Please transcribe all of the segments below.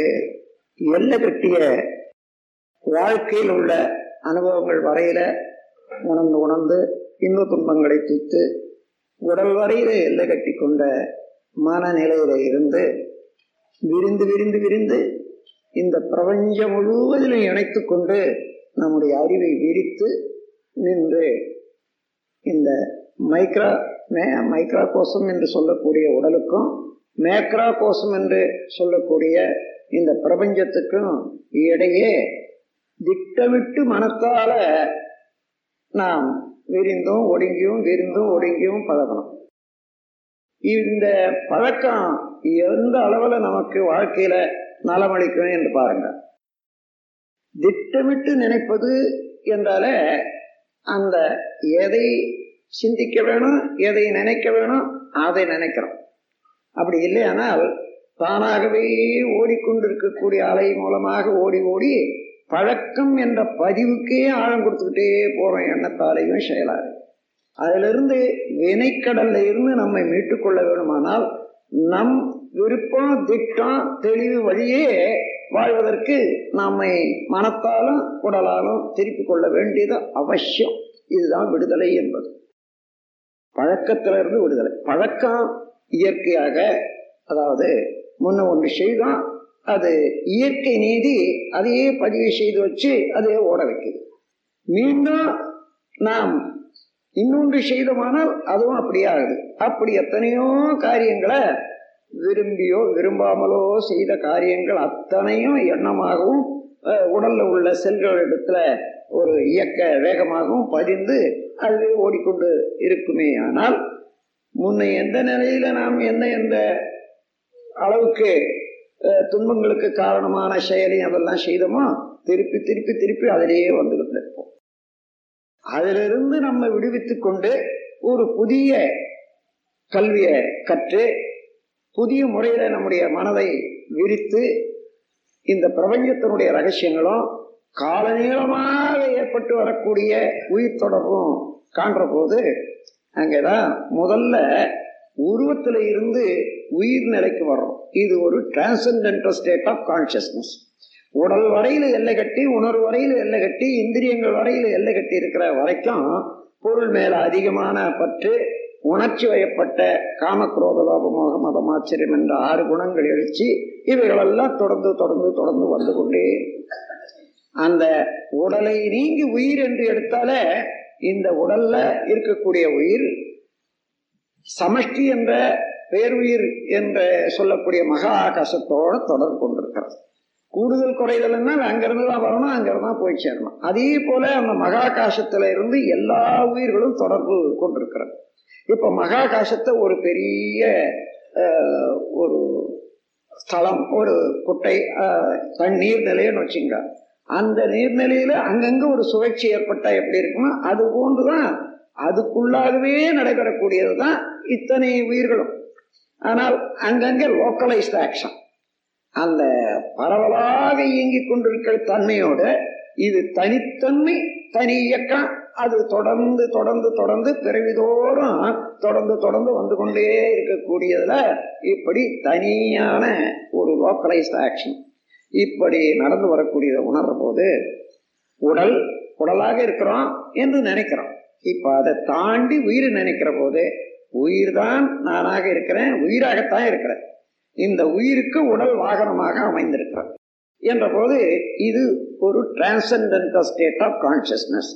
அது எல்லை கட்டிய வாழ்க்கையில் உள்ள அனுபவங்கள் வரையில உணர்ந்து உணர்ந்து இன்ப துன்பங்களை தூத்து உடல் வரையில எல்லை கட்டி கொண்ட மனநிலையில இருந்து விரிந்து விரிந்து விரிந்து இந்த பிரபஞ்சம் முழுவதிலும் இணைத்து கொண்டு நம்முடைய அறிவை விரித்து நின்று இந்த மைக்ரா மே மைக்ரா கோஷம் என்று சொல்லக்கூடிய உடலுக்கும் மேக்ரா கோஷம் என்று சொல்லக்கூடிய இந்த பிரபஞ்சத்துக்கும் இடையே திட்டமிட்டு மனத்தால நாம் விரிந்தும் ஒடுங்கியும் விரிந்தும் ஒடுங்கியும் பழகணும். இந்த பழக்கம் எந்த அளவில் நமக்கு வாழ்க்கையில நலமளிக்கும் என்று பாருங்க. திட்டமிட்டு நினைப்பது என்றாலே அந்த எதை சிந்திக்க வேணும் எதை நினைக்க வேணும் அதை நினைக்கிறோம். அப்படி இல்லையானால் தானாகவே ஓடிக்கொண்டிருக்கக்கூடிய அலை மூலமாக ஓடி ஓடி பழக்கம் என்ற பதிவுக்கே ஆழம் கொடுத்துக்கிட்டே போகிறோம் எண்ணத்தாலையும் செயலாலையும் அதிலிருந்து வினைக்கடல்ல இருந்து நம்மை மீட்டுக்கொள்ள வேணுமானால் நம் விருப்பம் திட்டம் தெளிவு வழியே வாழ்வதற்கு நம்மை மனத்தாலும் உடலாலும் திருப்பிக் கொள்ள வேண்டியது அவசியம். இதுதான் விடுதலை என்பது. பழக்கத்திலிருந்து விடுதலை. பழக்கம் இயற்கையாக அதாவது முன்ன ஒன்று செய்தோம் அது இயற்கை நீதி அதையே பதிவு செய்து வச்சு அதையே ஓட வைக்குது. மீண்டும் நாம் இன்னொன்று செய்தமானால் அதுவும் அப்படியே ஆகுது. அப்படி எத்தனையோ காரியங்களை விரும்பியோ விரும்பாமலோ செய்த காரியங்கள் அத்தனையும் எண்ணமாகவும் உடல்ல உள்ள செல்கள் இடத்துல ஒரு இயக்க வேகமாகவும் பதிந்து அது ஓடிக்கொண்டு இருக்குமே ஆனால் முன்ன எந்த நிலையில நாம் என்ன எந்த அளவுக்கு துன்பங்களுக்கு காரணமான செயலையும் அதெல்லாம் செய்தோமோ திருப்பி திருப்பி திருப்பி அதிலேயே வந்துகிட்டு இருப்போம். அதிலிருந்து நம்ம விடுவித்து கொண்டு ஒரு புதிய கல்வியை கற்று புதிய முறையில் நம்முடைய மனதை விரித்து இந்த பிரபஞ்சத்தினுடைய ரகசியங்களும் காலநீளமாக ஏற்பட்டு வரக்கூடிய உயிர் தொடர்பும் காண்ற போது அங்கேதான் முதல்ல உருவத்தில் இருந்து உயிர் நிலைக்கு வர்றோம். இது ஒரு டிரான்சென்டென்டல் ஸ்டேட் ஆஃப் கான்சியஸ்னஸ் உடல் வரையில் எல்லை கட்டி உணர்வு வரையில் எல்லை கட்டி இந்திரியங்கள் வரையில் எல்லை கட்டி இருக்கிற வரைக்கும் பொருள் மேல அதிகமான பற்று உணர்ச்சி வயப்பட்ட காமக்ரோத லோபமோக மதமாச்சரியம் என்ற ஆறு குணங்கள் எழுச்சி இவைகளெல்லாம் தொடர்ந்து தொடர்ந்து தொடர்ந்து வந்து கொண்டே அந்த உடலை நீங்கி உயிர் என்று எடுத்தாலே இந்த உடல்ல இருக்கக்கூடிய உயிர் சமஷ்டி என்ற பேருயிர் என்று சொல்லக்கூடிய மகா ஆகாசத்தோட தொடர்பு கொண்டிருக்கிறது. கூடுதல் குறைதல்னா அங்கிருந்து தான் வரணும் அங்கிருந்து தான் போய் சேரணும். அதே போல அந்த மகாகாசத்துல இருந்து எல்லா உயிர்களும் தொடர்பு கொண்டிருக்கிறது. இப்ப மகாகாசத்தை ஒரு பெரிய ஒரு ஸ்தலம் ஒரு குட்டை தண்ணீர் நிலையன்னு வச்சுங்க. அந்த நீர்நிலையில அங்கங்க ஒரு சுழற்சி ஏற்பட்டா எப்படி இருக்குமோ அது போன்றுதான் அதுக்குள்ளாகவே நடைபெறக்கூடியது தான் இத்தனை உயிர்களும். ஆனால் அங்கங்க லோக்கலைஸ்ட் ஆக்ஷன் அந்த பரவலாக இயங்கிக் கொண்டிருக்கிற தன்மையோட இது தனித்தன்மை தனி இயக்கம். அது தொடர்ந்து தொடர்ந்து தொடர்ந்து பிறவிதோறும் தொடர்ந்து தொடர்ந்து வந்து கொண்டே இருக்கக்கூடியதுல இப்படி தனியான ஒரு லோக்கலைஸ்ட் ஆக்ஷன் இப்படி நடந்து வரக்கூடியதை உணர்ற போது உடல் உடலாக இருக்கிறோம் என்று நினைக்கிறோம். இப்போ அதை தாண்டி உயிர் நினைக்கிற போது உயிர் தான் நானாக இருக்கிறேன் உயிராகத்தான் இருக்கிறேன். இந்த உயிருக்கு உடல் வாகனமாக அமைந்திருக்கிறது. என்ற போது இது ஒரு டிரான்சென்டென்டல் ஸ்டேட் ஆஃப் கான்சியஸ்னஸ்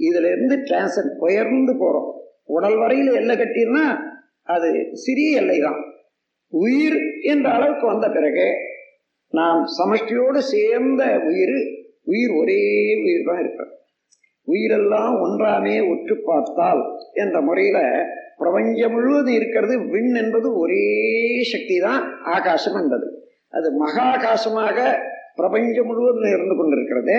இதிலிருந்து டிரான்சன் உயர்ந்து போகிறோம் உடல் வரையில் எல்லை கட்டினா அது சிறிய எல்லை தான் உயிர் என்ற அளவுக்கு வந்த பிறகு நாம் சமஷ்டியோடு சேர்ந்த உயிர் உயிர் ஒரே உயிர் தான் இருக்கிறது. உயிரெல்லாம் ஒன்றாமே உற்று பார்த்தால் என்ற முறையில பிரபஞ்சம் முழுவதும் இருக்கிறது. விண் என்பது ஒரே சக்தி தான் ஆகாசம் என்பது. அது மகாகாசமாக பிரபஞ்சம் முழுவதும் இருந்து கொண்டிருக்கிறது.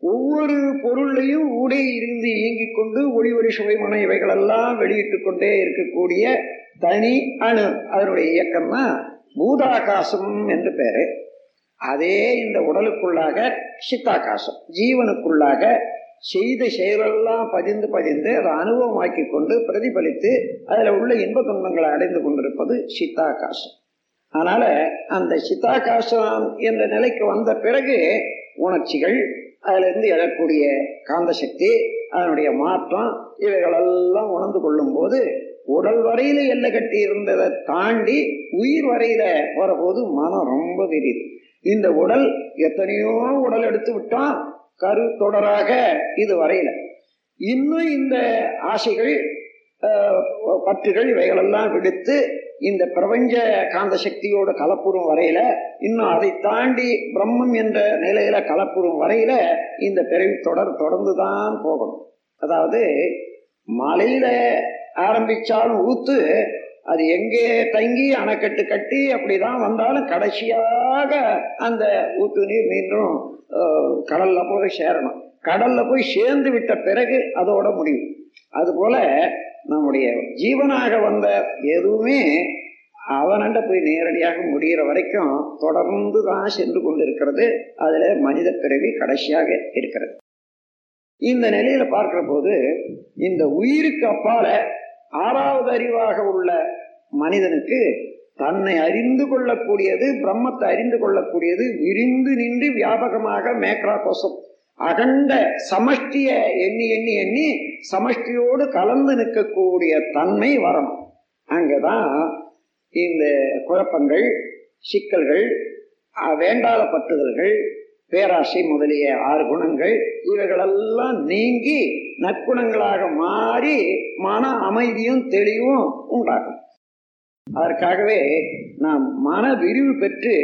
ஒவ்வொரு பொருளையும் ஊடே இருந்து இயங்கிக் கொண்டு ஒளி ஒளி இவைகள் இவைகளெல்லாம் வெளியிட்டு கொண்டே இருக்கக்கூடிய தனி அணு. அதனுடைய இயக்கம் தான் பூதாகாசம் என்று பேரு. அதே இந்த உடலுக்குள்ளாக சித்தாகாசம் ஜீவனுக்குள்ளாக செய்த செயலெல்லாம் பதிந்து பதிந்து அதை அனுபவமாக்கி கொண்டு பிரதிபலித்து அதில் உள்ள இன்ப துன்பங்களை அடைந்து கொண்டிருப்பது சித்தாகாசம். அதனால அந்த சித்தாகாசம் என்ற நிலைக்கு வந்த பிறகு உணர்ச்சிகள் அதிலிருந்து எழக்கூடிய காந்த சக்தி அதனுடைய மாற்றம் இவைகளெல்லாம் உணர்ந்து கொள்ளும் போது உடல் வரையில எல்லை கட்டி இருந்ததை தாண்டி உயிர் வரையில வரபோது மனம் ரொம்ப தெரியுது இந்த உடல் எத்தனையோ உடல் எடுத்து விட்டோம் கரு தொடராக இது வரையில இன்னும் இந்த ஆசைகள் பற்றுகள் இவைகளெல்லாம் விடுத்து இந்த பிரபஞ்ச காந்த சக்தியோட கலப்புறும் வரையில இன்னும் அதை தாண்டி பிரம்மம் என்ற நிலையில கலப்புறும் வரையில இந்த பிறவி தொடர் தொடர்ந்துதான் போகணும். அதாவது மலையில ஆரம்பிச்சாலும் ஊத்து அது எங்கே தங்கி அணைக்கட்டு கட்டி அப்படிதான் வந்தாலும் கடைசியாக அந்த ஊத்து நீர் மீண்டும் கடலில் போய் சேரணும். கடலில் போய் சேர்ந்து விட்ட பிறகு அதோட முடியும். அதுபோல நம்முடைய ஜீவனாக வந்த எதுவுமே அவனண்ட போய் நேரடியாக முடிகிற வரைக்கும் தொடர்ந்து தான் சென்று கொண்டிருக்கிறது. அதில் மனித பிறவி கடைசியாக இருக்கிறது. இந்த நிலையில் பார்க்கிற போது இந்த உயிருக்கு அப்பால ஆறாவது அறிவாக உள்ள மனிதனுக்கு தன்னை அறிந்து கொள்ளக்கூடியது பிரம்மத்தை அறிந்து கொள்ளக்கூடியது விரிந்து நின்று வியாபகமாக மேக்ரா கோஷம் அகண்ட சமஷ்டிய எண்ணி எண்ணி எண்ணி சமஷ்டியோடு கலந்து நிற்கக்கூடிய தன்மை வரணும் அங்கதான் இந்த குழப்பங்கள் சிக்கல்கள் வேண்டாத பற்றுதல்கள் பேராசை முதலிய ஆறு குணங்கள் இவைகளெல்லாம் நீங்கி நற்குணங்களாக மாறி மன அமைதியும் தெளிவும் உண்டாகும். அதற்காகவே நாம் மன விரிவு பெற்று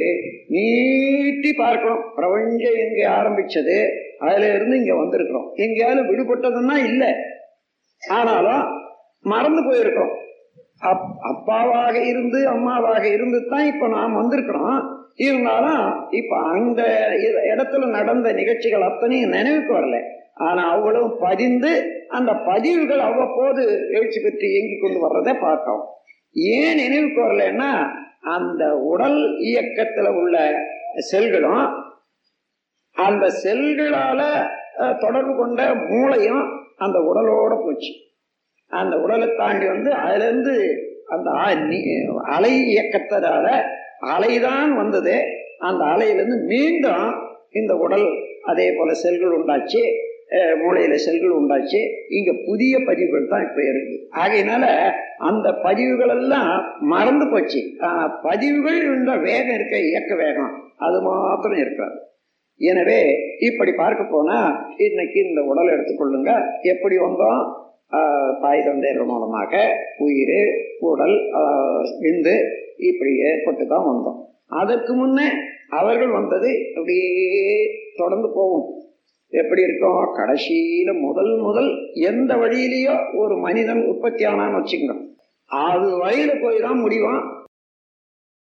நீட்டி பார்க்கணும். பிரபஞ்சம் எங்கே ஆரம்பிச்சது அதுல இருந்து இங்க வந்திருக்கிறோம். எங்கேயாவது விடுபட்டதுன்னா இல்லை. ஆனாலும் மறந்து போயிருக்கிறோம். அப் அப்பாவாக இருந்து அம்மாவாக இருந்து தான் இப்போ நாம் வந்திருக்கிறோம். இருந்தாலும் இப்போ அந்த இடத்துல நடந்த நிகழ்ச்சிகள் அத்தனையும் நினைவுக்கு வரல. ஆனால் அவ்வளவு பதிந்து அந்த பதிவுகள் அவ்வப்போது எழுச்சி பெற்று இயங்கி கொண்டு வர்றதை பார்க்கணும் ஏன் நினைவுக்கு வரலன்னா அந்த உடல் இயக்கத்தில் உள்ள செல்களும் அந்த செல்களால தொடர்பு கொண்ட மூளையும் அந்த உடலோட போச்சு. அந்த உடலை தாண்டி வந்து அதுலேருந்து அந்த அலை இயக்கத்தினால அலைதான் வந்தது. அந்த அலையிலேருந்து மீண்டும் இந்த உடல் அதே போல செல்கள் உண்டாச்சு மூளையில செல்கள் உண்டாச்சு. இங்க புதிய பதிவுகள் தான் இப்ப இருக்கு. ஆகையினால அந்த பதிவுகள் எல்லாம் மறந்து போச்சு. பதிவுகள் இந்த வேகம் இருக்க இயக்க வேகம் அது மாத்திரம் இருக்காது. எனவே இப்படி பார்க்க போனா இன்னைக்கு இந்த உடல் எடுத்துக்கொள்ளுங்க. எப்படி வந்தோம்? தாய் தந்தையர் மூலமாக உயிர் உடல் விந்து இப்படி ஏற்பட்டு தான் வந்தோம். அதற்கு முன்னே அவர்கள் வந்தது அப்படியே தொடர்ந்து போகும். எப்படி இருக்கும்? கடைசியில முதல் முதல் எந்த வழியிலேயோ ஒரு மனிதன் உற்பத்தி ஆனான்னு வச்சுக்கோங்க அது வழியில போய் தான் முடியும்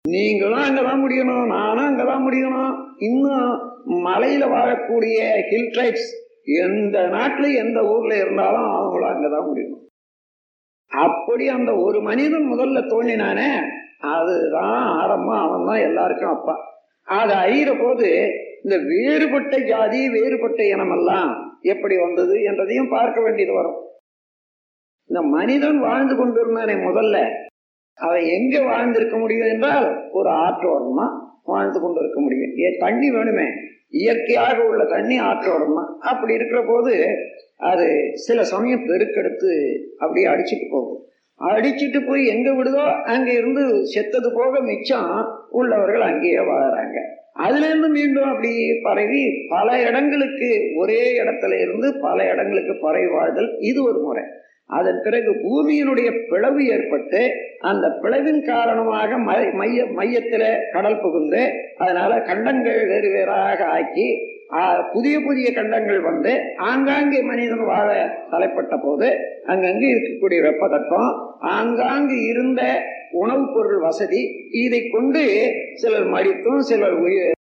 நீங்களும் அங்கதான் முடியணும் நானும் அங்கதான் முடியணும். இன்னும் மலையில வாழக்கூடிய ஹில் ட்ரைப்ஸ் எந்த நாட்டுல எந்த ஊர்ல இருந்தாலும் அவங்களும் அங்கதான் முடியணும். அப்படி அந்த ஒரு மனிதன் முதல்ல தோண்டினானே அதுதான் ஆரம்பம். அவன் தான் எல்லாருக்கும் அப்பா. அது அழிகிற போது இந்த வேறுபட்ட ஜாதி வேறுபட்ட இனமெல்லாம் எப்படி வந்தது என்றதையும் பார்க்க வேண்டியது வரும். இந்த மனிதன் வாழ்ந்து கொண்டிருந்தானே முதல்ல. அவன் எங்க வாழ்ந்திருக்க முடியும் என்றால் ஒரு ஆற்றோரமா வாழ்ந்து கொண்டிருக்க முடியும். ஏ தண்ணி வேணுமே. இயற்கையாக உள்ள தண்ணி ஆற்றோரமா. அப்படி இருக்கிற போது அது சில சமயம் பெருக்கெடுத்து அப்படியே அடிச்சுட்டு போகும். அடிச்சுட்டு போய் எங்க விடுதோ அங்க இருந்து செத்தது போக மிச்சம் உள்ளவர்கள் அங்கேயே வாழறாங்க. அதுல இருந்து மீண்டும் அப்படி பரவி பல இடங்களுக்கு ஒரே இடத்துல இருந்து பல இடங்களுக்கு பரவி வாழ்தல் இது ஒரு முறை. அதன் பிறகு பூமியினுடைய பிளவு ஏற்பட்டு அந்த பிளவின் காரணமாக மைய மையத்தில் கடல் புகுந்து அதனால கண்டங்கள் வேறு வேறாக ஆக்கி புதிய புதிய கண்டங்கள் வந்து ஆங்காங்கே மனிதன் வாழ தலைப்பட்ட போது அங்கங்கு இருக்கக்கூடிய வெப்பதட்பம் ஆங்காங்கு இருந்த உணவுப் பொருள் வசதி இதை கொண்டு சிலர் மடித்தும் சிலர் உயிர்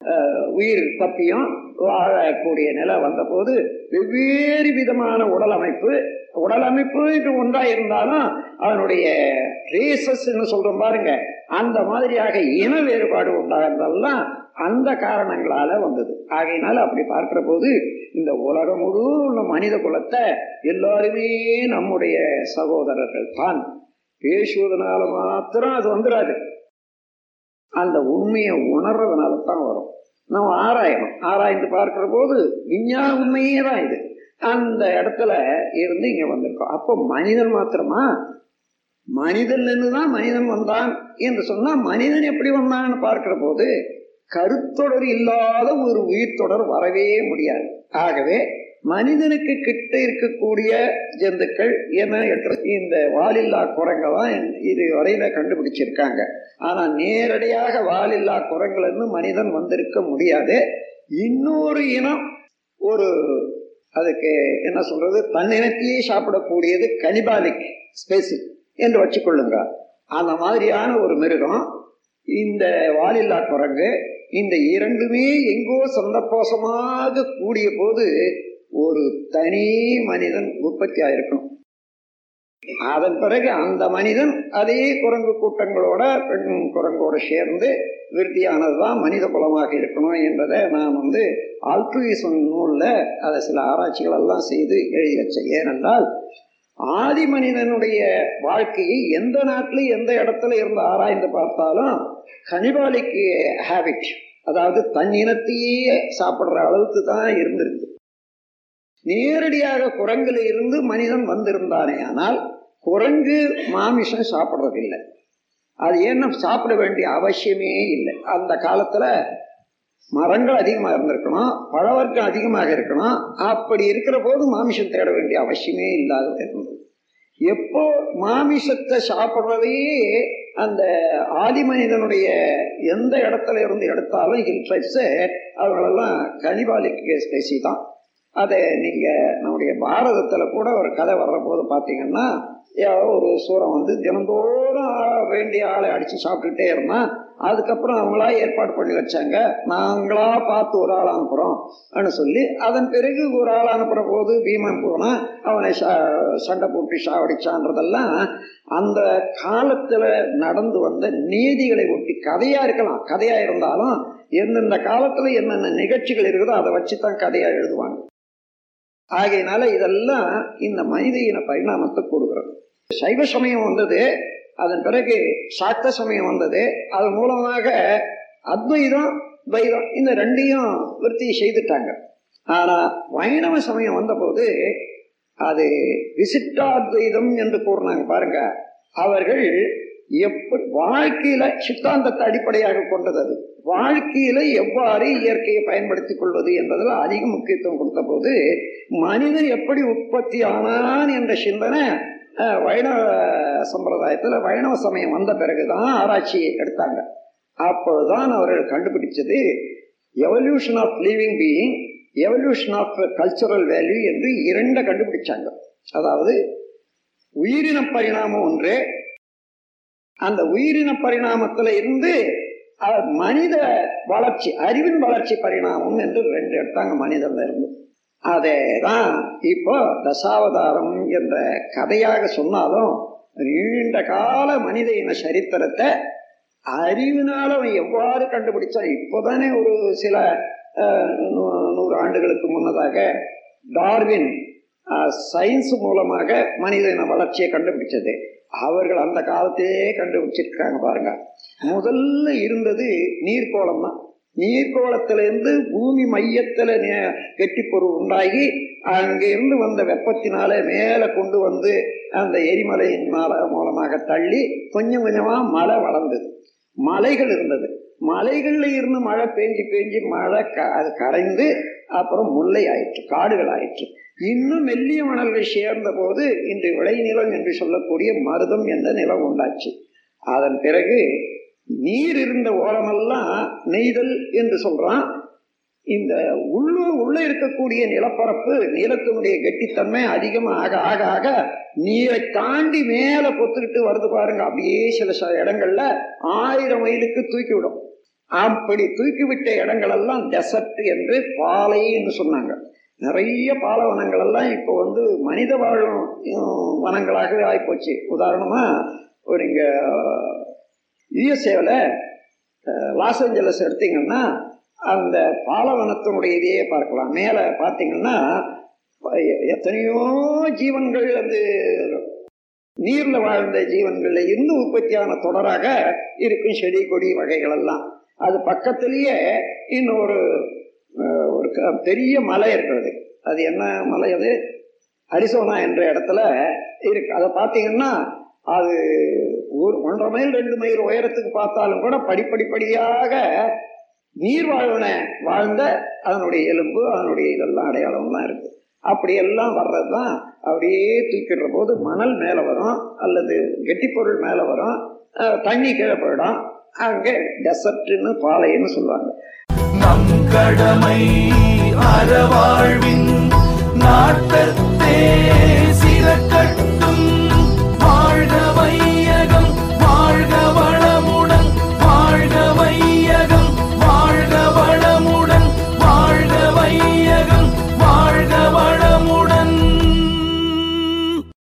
உயிர் தப்பியும் வாழக்கூடிய நிலை வந்தபோது வெவ்வேறு விதமான உடல் அமைப்பு உடல் அமைப்பு என்று ஒன்றா இருந்தாலும் அதனுடைய ரேசஸ் சொல்றோம் பாருங்க. அந்த மாதிரியாக இன வேறுபாடு உண்டாகிறதெல்லாம் அந்த காரணங்களால வந்தது. ஆகையினால அப்படி பார்க்கிற போது இந்த உலகம் முழு மனித குலத்தை எல்லாருமே நம்முடைய சகோதரர்கள் தான். பேசுவதனால மாத்திரம் அது வந்துடாது அந்த உண்மையை உணர்றதுனால தான் வரும். நம்ம ஆராயணும். ஆராய்ந்து பார்க்கிற போது விஞ்ஞான உண்மையே தான் இது. அந்த இடத்துல இருந்து இங்க வந்திருக்கோம். அப்போ மனிதன் மாத்திரமா? மனிதன்லேருந்து தான் மனிதன் வந்தான் என்று சொன்னால் மனிதன் எப்படி வந்தான்னு பார்க்கிற போது கருத்தொடர் இல்லாத ஒரு உயிர் தொடர் வரவே முடியாது. ஆகவே மனிதனுக்கு கிட்ட இருக்கக்கூடிய ஜந்துக்கள் என்ன இந்த வாலில்லா குரங்கை தான் இது வரையில கண்டுபிடிச்சிருக்காங்க. ஆனா நேரடியாக வாலில்லா குரங்குலேருந்து மனிதன் வந்திருக்க முடியாது. இன்னொரு இனம் ஒரு அதுக்கு என்ன சொல்றது? தன்னினத்தையே சாப்பிடக்கூடியது கனிபாலிக் ஸ்பேசிக் என்று வச்சுக்கொள்ளுங்க அந்த மாதிரியான ஒரு மிருகம் இந்த வாலில்லா குரங்கு இந்த இரண்டுமே எங்கோ சந்தப்போசமாக கூடிய போது ஒரு தனி மனிதன் உற்பத்தி ஆயிருக்கணும் அதன் பிறகு அந்த மனிதன் அதே குரங்கு கூட்டங்களோட பெண் குரங்கோட சேர்ந்து விருத்தியானதுதான் மனித குலமாக இருக்கணும் என்பதை நான் வந்து ஆல்ட்ருயிசம் நூலில் அதை சில ஆராய்ச்சிகள் எல்லாம் செய்து எழுதி வச்சேன். ஏனென்றால் ஆதி மனிதனுடைய வாழ்க்கையை எந்த நாட்டில் எந்த இடத்துல இருந்து ஆராய்ந்து பார்த்தாலும் கனிபாலிக்கு ஹேபிட் அதாவது தன் இனத்தையே சாப்பிட்ற அளவுக்கு தான் இருந்திருக்கு. நேரடியாக குரங்குல இருந்து மனிதன் வந்திருந்தானே ஆனால் குரங்கு மாமிசம் சாப்பிட்றதில்லை. அது ஏன்னா சாப்பிட வேண்டிய அவசியமே இல்லை. அந்த காலத்தில் மரங்கள் அதிகமாக இருந்திருக்கணும் பழவர்க்கம் அதிகமாக இருக்கணும். அப்படி இருக்கிற போது மாமிசம் தேட வேண்டிய அவசியமே இல்லாத இருந்தது. எப்போ மாமிசத்தை சாப்பிட்றதையே அந்த ஆதி மனிதனுடைய எந்த இடத்துல இருந்து எடுத்தாலும் ஹில் ட்ரைப்ஸு அவங்களெல்லாம் கனிபாலிக்கு ஸ்பெசி தான் அதை நீங்கள் நம்முடைய பாரதத்தில் கூட ஒரு கதை வர்ற போது பார்த்தீங்கன்னா ஒரு சூரம் வந்து தினந்தோறும் வேண்டிய ஆளை அடித்து சாப்பிட்டுட்டே இருந்தான். அதுக்கப்புறம் அவங்களா ஏற்பாடு பண்ணி வச்சாங்க. நாங்களா பார்த்து ஒரு ஆள் அனுப்புகிறோம் சொல்லி அதன் பிறகு ஒரு ஆள் அனுப்புகிற போது பீமன் போனால் அவனை சண்டை போட்டு சாவடிச்சான்றதெல்லாம் அந்த காலத்தில் நடந்து வந்த நீதிகளை ஒட்டி கதையாக இருக்கலாம். கதையாக இருந்தாலும் எந்தெந்த காலத்தில் என்னென்ன நிகழ்ச்சிகள் இருக்குதோ அதை வச்சு தான் கதையாக எழுதுவாங்க. ஆகையினால இதெல்லாம் இந்த மனித இன பரிணாமத்தை கொடுக்கிறது. சைவ சமயம் வந்தது அதன் பிறகு சாத்த சமயம் வந்தது அதன் மூலமாக அத்வைதம் துவைதம் இந்த ரெண்டையும் விற்பி செய்துட்டாங்க. ஆனா வைணவ சமயம் வந்தபோது அது விசிட்டாத்வைதம் என்று கூறினாங்க பாருங்க. அவர்கள் எப்படி வாழ்க்கையில சித்தாந்தத்தை அடிப்படையாக கொண்டது அது. வாழ்க்கையில எவ்வாறு இயற்கையை பயன்படுத்திக் கொள்வது என்பதில் அதிக முக்கியத்துவம் கொடுத்த போது மனிதன் எப்படி உற்பத்தி ஆனான் என்ற சிந்தனை வைணவ சம்பிரதாயத்தில் வைணவ சமயம் வந்த பிறகுதான் ஆராய்ச்சியை எடுத்தாங்க. அப்பொழுதுதான் அவர்கள் கண்டுபிடிச்சது evolution of living being evolution of cultural value என்று இரண்டை கண்டுபிடிச்சாங்க. அதாவது உயிரின பரிணாமம் ஒன்று அந்த உயிரின பரிணாமத்தில் இருந்து மனித வளர்ச்சி அறிவின் வளர்ச்சி பரிணாமம் என்று ரெண்டு எடுத்தாங்க மனிதன்ல இருந்து. அதேதான் இப்போ தசாவதாரம் என்ற கதையாக சொன்னாலும் நீண்ட கால மனித இன சரித்திரத்தை அறிவினால் அவன் எவ்வாறு கண்டுபிடிச்சான்? இப்போதானே ஒரு சில நூறு ஆண்டுகளுக்கு முன்னதாக டார்வின் சயின்ஸ் மூலமாக மனித இன வளர்ச்சியை கண்டுபிடிச்சது. அவர்கள் அந்த காலத்தையே கண்டுபிடிச்சிருக்காங்க பாருங்க. முதல்ல இருந்தது நீர்க்கோளம் தான். நீர்க்கோளத்திலிருந்து பூமி மையத்துல கெட்டிப்பொருள் உண்டாகி அங்கிருந்து வந்த வெப்பத்தினால மேலே கொண்டு வந்து அந்த எரிமலையின் மேல மூலமாக தள்ளி கொஞ்சம் கொஞ்சமாக மழை வளர்ந்தது. மலைகள் இருந்தது. மலைகளில் இருந்து மழை பெஞ்சி பெஞ்சி மழை க அது கரைந்து அப்புறம் முல்லை ஆயிற்று காடுகள் ஆயிற்று. இன்னும் மெல்லிய மணல்கள் சேர்ந்த போது இன்று விளைநிலம் என்று சொல்லக்கூடிய மருதம் என்ற நிலம் உண்டாச்சு. அதன் பிறகு நீர் இருந்த ஓரமெல்லாம் நெய்தல் என்று சொல்றான். இந்த உள்ளூர் உள்ளே இருக்கக்கூடிய நிலப்பரப்பு நிலத்தினுடைய கெட்டித்தன்மை அதிகமாக ஆக ஆக நீரை தாண்டி மேலே பொத்துக்கிட்டு வருது பாருங்க. அப்படியே சில சில இடங்கள்ல ஆயிரம் மைலுக்கு தூக்கி விடும். அப்படி தூக்கிவிட்ட இடங்கள் எல்லாம் டெசர்ட் என்று பாலைன்னு சொன்னாங்க. நிறைய பாலவனங்கள் எல்லாம் இப்போ வந்து மனித வாழும் வனங்களாகவே ஆகிப்போச்சு உதாரணமா ஒரு இங்க யுஎஸ்ஏவில் லாஸ் ஏஞ்சலஸ் எடுத்தீங்கன்னா அந்த பாலவனத்தினுடைய இதையே பார்க்கலாம். மேலே பார்த்தீங்கன்னா எத்தனையோ ஜீவன்கள் வந்து நீர்ல வாழ்ந்த ஜீவன்கள்ல இருந்து உற்பத்தியான தொடராக இருக்கும் செடி கொடி வகைகள் எல்லாம். அது பக்கத்திலேயே இன்னொரு ஒரு க- பெரிய மலை இருக்கிறது. அது என்ன மலை அது? அரிசோனா என்ற இடத்துல இருக்கு. அதை பார்த்தீங்கன்னா அது ஒரு ஒன்றரை மைல் ரெண்டு மைல் உயரத்துக்கு பார்த்தாலும் கூட படிப்படிப்படியாக நீர் வாழ்வன வாழ்ந்த அதனுடைய எலும்பு அதனுடைய இதெல்லாம் அடையாளம்லாம் இருக்கு. அப்படியெல்லாம் வர்றதுதான் அப்படியே தூக்கிடுற போது மணல் மேலே வரும் அல்லது கெட்டிப்பொருள் மேலே வரும் தண்ணி கீழே போயிடும். அங்கே டெசர்ட்னு பாளையம்னு சொல்லுவாங்க. நம் கடமை அறவாழ்வின் நாட்டத்தே சில கட்டும்